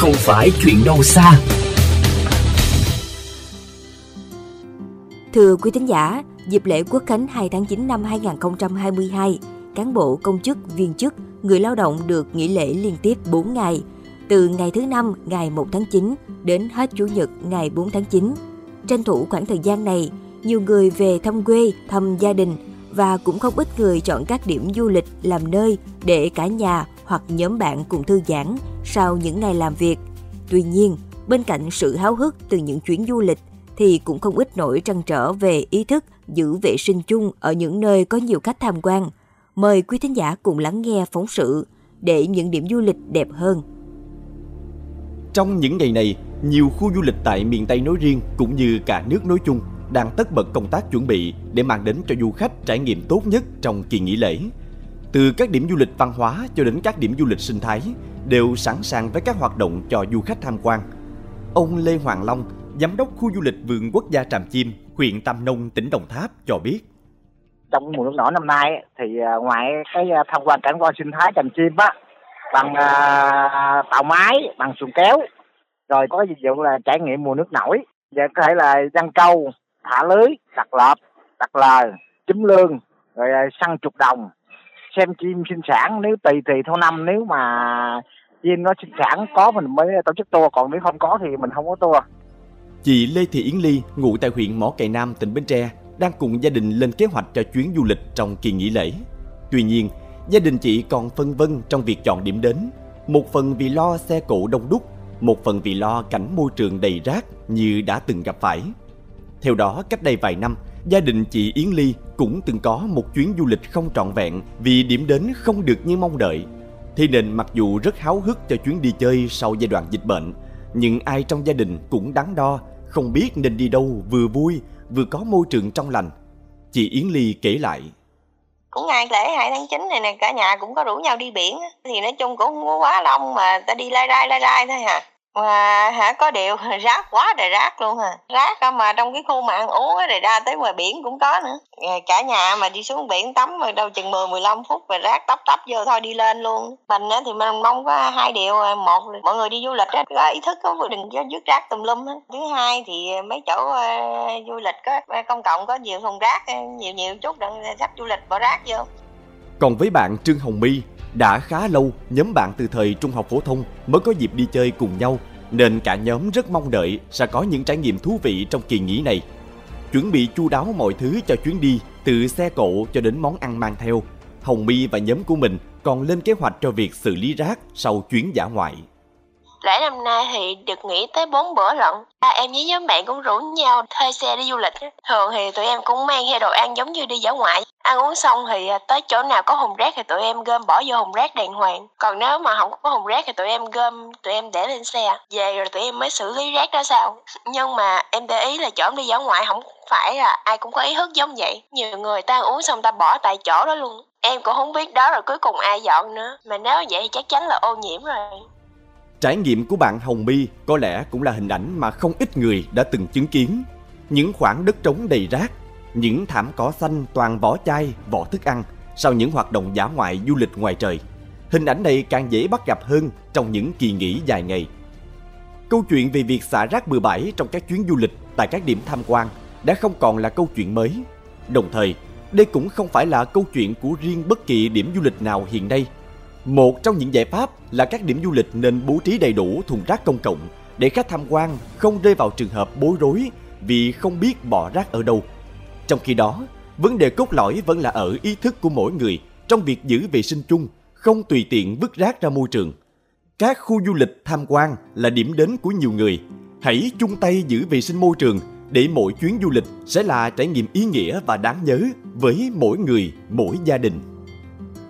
không phải chuyện đâu xa. Thưa quý thính giả, dịp lễ Quốc khánh 2 tháng 9 năm 2022, cán bộ công chức, viên chức, người lao động được nghỉ lễ liên tiếp 4 ngày, từ ngày thứ năm ngày 1 tháng 9 đến hết Chủ nhật ngày 4 tháng 9. Tranh thủ khoảng thời gian này, nhiều người về thăm quê, thăm gia đình và cũng không ít người chọn các điểm du lịch làm nơi để cả nhà hoặc nhóm bạn cùng thư giãn sau những ngày làm việc. Tuy nhiên, bên cạnh sự háo hức từ những chuyến du lịch thì cũng không ít nỗi trăn trở về ý thức giữ vệ sinh chung ở những nơi có nhiều khách tham quan. Mời quý thính giả cùng lắng nghe phóng sự để những điểm du lịch đẹp hơn. Trong những ngày này, nhiều khu du lịch tại miền Tây nói riêng cũng như cả nước nói chung đang tất bật công tác chuẩn bị để mang đến cho du khách trải nghiệm tốt nhất trong kỳ nghỉ lễ. Từ các điểm du lịch văn hóa cho đến các điểm du lịch sinh thái đều sẵn sàng với các hoạt động cho du khách tham quan. Ông Lê Hoàng Long, giám đốc khu du lịch vườn quốc gia Tràm Chim, huyện Tam Nông, tỉnh Đồng Tháp cho biết. Trong mùa nước nổi năm nay thì à, ngoài cái à, tham quan cảnh quan sinh thái Tràm Chim á bằng uh, tàu máy, bằng xuồng kéo, rồi có dịch vụ là trải nghiệm mùa nước nổi, và có thể là giăng câu, thả lưới, đặt lợp, đặt lờ, chấm lương, rồi săn chục đồng, xem chim sinh sản nếu tùy tùy theo năm nếu mà chim nó sinh sản có mình mới tổ chức tour còn nếu không có thì mình không có tour Chị Lê Thị Yến Ly, ngụ tại huyện Mỏ Cày Nam, tỉnh Bến Tre, đang cùng gia đình lên kế hoạch cho chuyến du lịch trong kỳ nghỉ lễ. Tuy nhiên, gia đình chị còn phân vân trong việc chọn điểm đến. Một phần vì lo xe cộ đông đúc, một phần vì lo cảnh môi trường đầy rác như đã từng gặp phải. Theo đó, cách đây vài năm, gia đình chị Yến Ly cũng từng có một chuyến du lịch không trọn vẹn vì điểm đến không được như mong đợi. Thế nên mặc dù rất háo hức cho chuyến đi chơi sau giai đoạn dịch bệnh, nhưng ai trong gia đình cũng đắn đo, không biết nên đi đâu vừa vui vừa có môi trường trong lành. Chị Yến Ly kể lại. Cũng ngày lễ 2 tháng 9 này nè, cả nhà cũng có rủ nhau đi biển, thì nói chung cũng không có quá đông mà ta đi lai rai lai rai thôi hả mà hả có điều rác quá trời rác luôn à rác mà trong cái khu mà ăn uống á rồi ra tới ngoài biển cũng có nữa. Cả nhà mà đi xuống biển tắm mà đâu chừng 10 15 phút rồi rác tấp tấp vô thôi đi lên luôn. Mình á thì mình mong có hai điều à, một mọi người đi du lịch á có ý thức có đừng có vứt rác tùm lum á. Thứ hai thì mấy chỗ uh, du lịch có à, công cộng có nhiều thùng rác nhiều nhiều chút đừng rác du lịch bỏ rác vô. Còn với bạn Trương Hồng My đã khá lâu, nhóm bạn từ thời trung học phổ thông mới có dịp đi chơi cùng nhau, nên cả nhóm rất mong đợi sẽ có những trải nghiệm thú vị trong kỳ nghỉ này. Chuẩn bị chu đáo mọi thứ cho chuyến đi, từ xe cộ cho đến món ăn mang theo. Hồng My và nhóm của mình còn lên kế hoạch cho việc xử lý rác sau chuyến giả ngoại. Lễ năm nay thì được nghỉ tới 4 bữa lận. À, em với nhóm bạn cũng rủ nhau thuê xe đi du lịch. Thường thì tụi em cũng mang theo đồ ăn giống như đi dã ngoại. Ăn uống xong thì à, tới chỗ nào có hùng rác thì tụi em gom bỏ vô hùng rác đàng hoàng. Còn nếu mà không có hùng rác thì tụi em gom, tụi em để lên xe. Về rồi tụi em mới xử lý rác đó sao. Nhưng mà em để ý là chỗ đi dã ngoại không phải là ai cũng có ý thức giống vậy. Nhiều người ta ăn uống xong ta bỏ tại chỗ đó luôn. Em cũng không biết đó rồi cuối cùng ai dọn nữa. Mà nếu vậy thì chắc chắn là ô nhiễm rồi. Trải nghiệm của bạn Hồng My có lẽ cũng là hình ảnh mà không ít người đã từng chứng kiến. Những khoảng đất trống đầy rác, những thảm cỏ xanh toàn vỏ chai, vỏ thức ăn sau những hoạt động dã ngoại du lịch ngoài trời. Hình ảnh này càng dễ bắt gặp hơn trong những kỳ nghỉ dài ngày. Câu chuyện về việc xả rác bừa bãi trong các chuyến du lịch tại các điểm tham quan đã không còn là câu chuyện mới. Đồng thời, đây cũng không phải là câu chuyện của riêng bất kỳ điểm du lịch nào hiện nay – một trong những giải pháp là các điểm du lịch nên bố trí đầy đủ thùng rác công cộng để khách tham quan không rơi vào trường hợp bối rối vì không biết bỏ rác ở đâu. Trong khi đó, vấn đề cốt lõi vẫn là ở ý thức của mỗi người trong việc giữ vệ sinh chung, không tùy tiện vứt rác ra môi trường. Các khu du lịch tham quan là điểm đến của nhiều người. Hãy chung tay giữ vệ sinh môi trường để mỗi chuyến du lịch sẽ là trải nghiệm ý nghĩa và đáng nhớ với mỗi người, mỗi gia đình.